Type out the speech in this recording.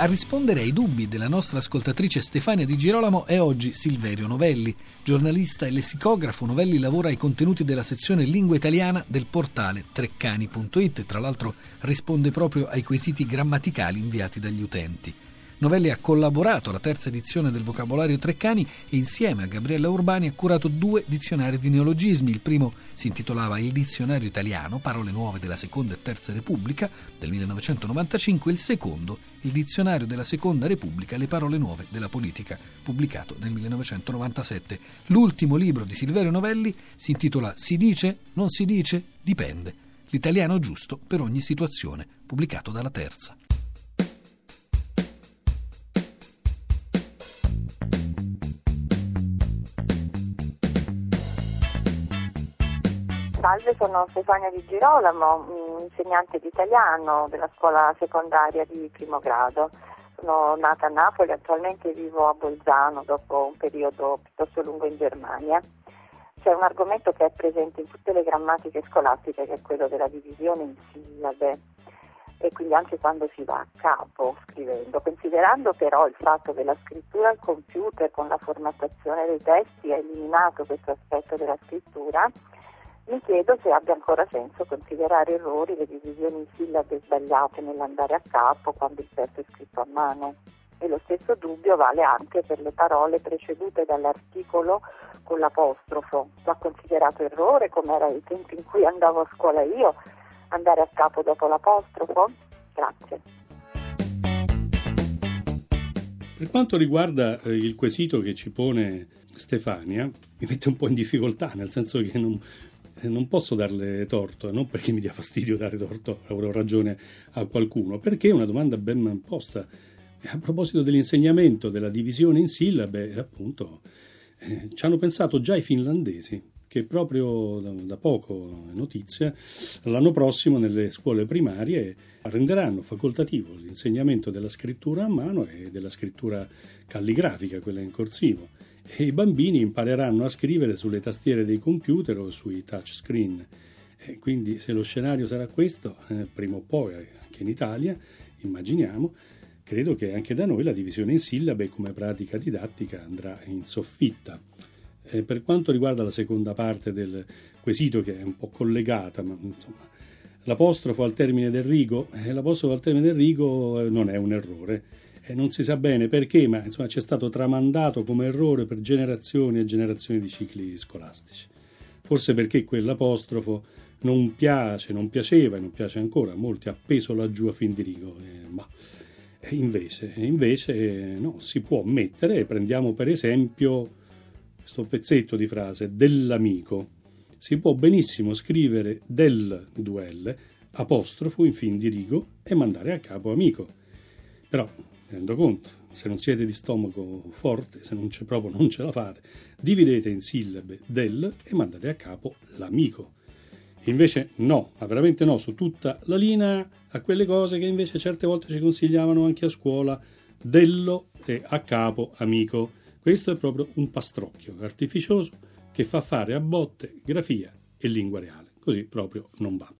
A rispondere ai dubbi della nostra ascoltatrice Stefania Di Girolamo è oggi Silverio Novelli, giornalista e lessicografo. Novelli lavora ai contenuti della sezione lingua italiana del portale treccani.it e tra l'altro risponde proprio ai quesiti grammaticali inviati dagli utenti. Novelli ha collaborato alla terza edizione del vocabolario Treccani e insieme a Gabriella Urbani ha curato due dizionari di neologismi. Il primo si intitolava Il dizionario italiano, parole nuove della seconda e terza repubblica del 1995, il secondo Il dizionario della seconda repubblica, le parole nuove della politica, pubblicato nel 1997. L'ultimo libro di Silverio Novelli si intitola Si dice? Non si dice? Dipende. L'italiano giusto per ogni situazione, pubblicato dalla terza. Salve, sono Stefania Di Girolamo, insegnante di italiano della scuola secondaria di primo grado. Sono nata a Napoli, attualmente vivo a Bolzano dopo un periodo piuttosto lungo in Germania. C'è un argomento che è presente in tutte le grammatiche scolastiche che è quello della divisione in sillabe e quindi anche quando si va a capo scrivendo, considerando però il fatto che la scrittura al computer con la formattazione dei testi ha eliminato questo aspetto della scrittura, mi chiedo se abbia ancora senso considerare errori le divisioni in sillabe sbagliate nell'andare a capo quando il testo è scritto a mano. E lo stesso dubbio vale anche per le parole precedute dall'articolo con l'apostrofo. Va considerato errore, come era il tempo in cui andavo a scuola io, andare a capo dopo l'apostrofo? Grazie. Per quanto riguarda eh, il quesito che ci pone Stefania, mi mette un po' in difficoltà, nel senso che non, non posso darle torto, non perché mi dia fastidio dare torto, avrò ragione a qualcuno, perché è una domanda ben posta. A proposito dell'insegnamento, della divisione in sillabe, appunto, eh, ci hanno pensato già i finlandesi, che proprio da, poco notizia, l'anno prossimo nelle scuole primarie renderanno facoltativo l'insegnamento della scrittura a mano e della scrittura calligrafica, quella in corsivo e i bambini impareranno a scrivere sulle tastiere dei computer o sui touchscreen. E quindi se lo scenario sarà questo, eh, prima o poi anche in Italia, immaginiamo, credo che anche da noi la divisione in sillabe come pratica didattica andrà in soffitta. Eh, per quanto riguarda la seconda parte del quesito, che è un po' collegata, ma insomma, l'apostrofo al termine del rigo, eh, l'apostrofo al termine del rigo eh, non è un errore e non si sa bene perché, ma insomma c'è stato tramandato come errore per generazioni e generazioni di cicli scolastici. Forse perché quell'apostrofo non piace, non piaceva e non piace ancora a molti, appeso laggiù a fin di rigo. Eh, ma invece, invece no, si può mettere, prendiamo per esempio questo pezzetto di frase dell'amico, si può benissimo scrivere del duel, apostrofo in fin di rigo e mandare a capo amico. Però rendo conto, se non siete di stomaco forte, se non c'è proprio non ce la fate, dividete in sillabe del e mandate a capo l'amico. Invece no, ma veramente no, su tutta la linea a quelle cose che invece certe volte ci consigliavano anche a scuola, dello e a capo amico. Questo è proprio un pastrocchio artificioso che fa fare a botte grafia e lingua reale. Così proprio non va.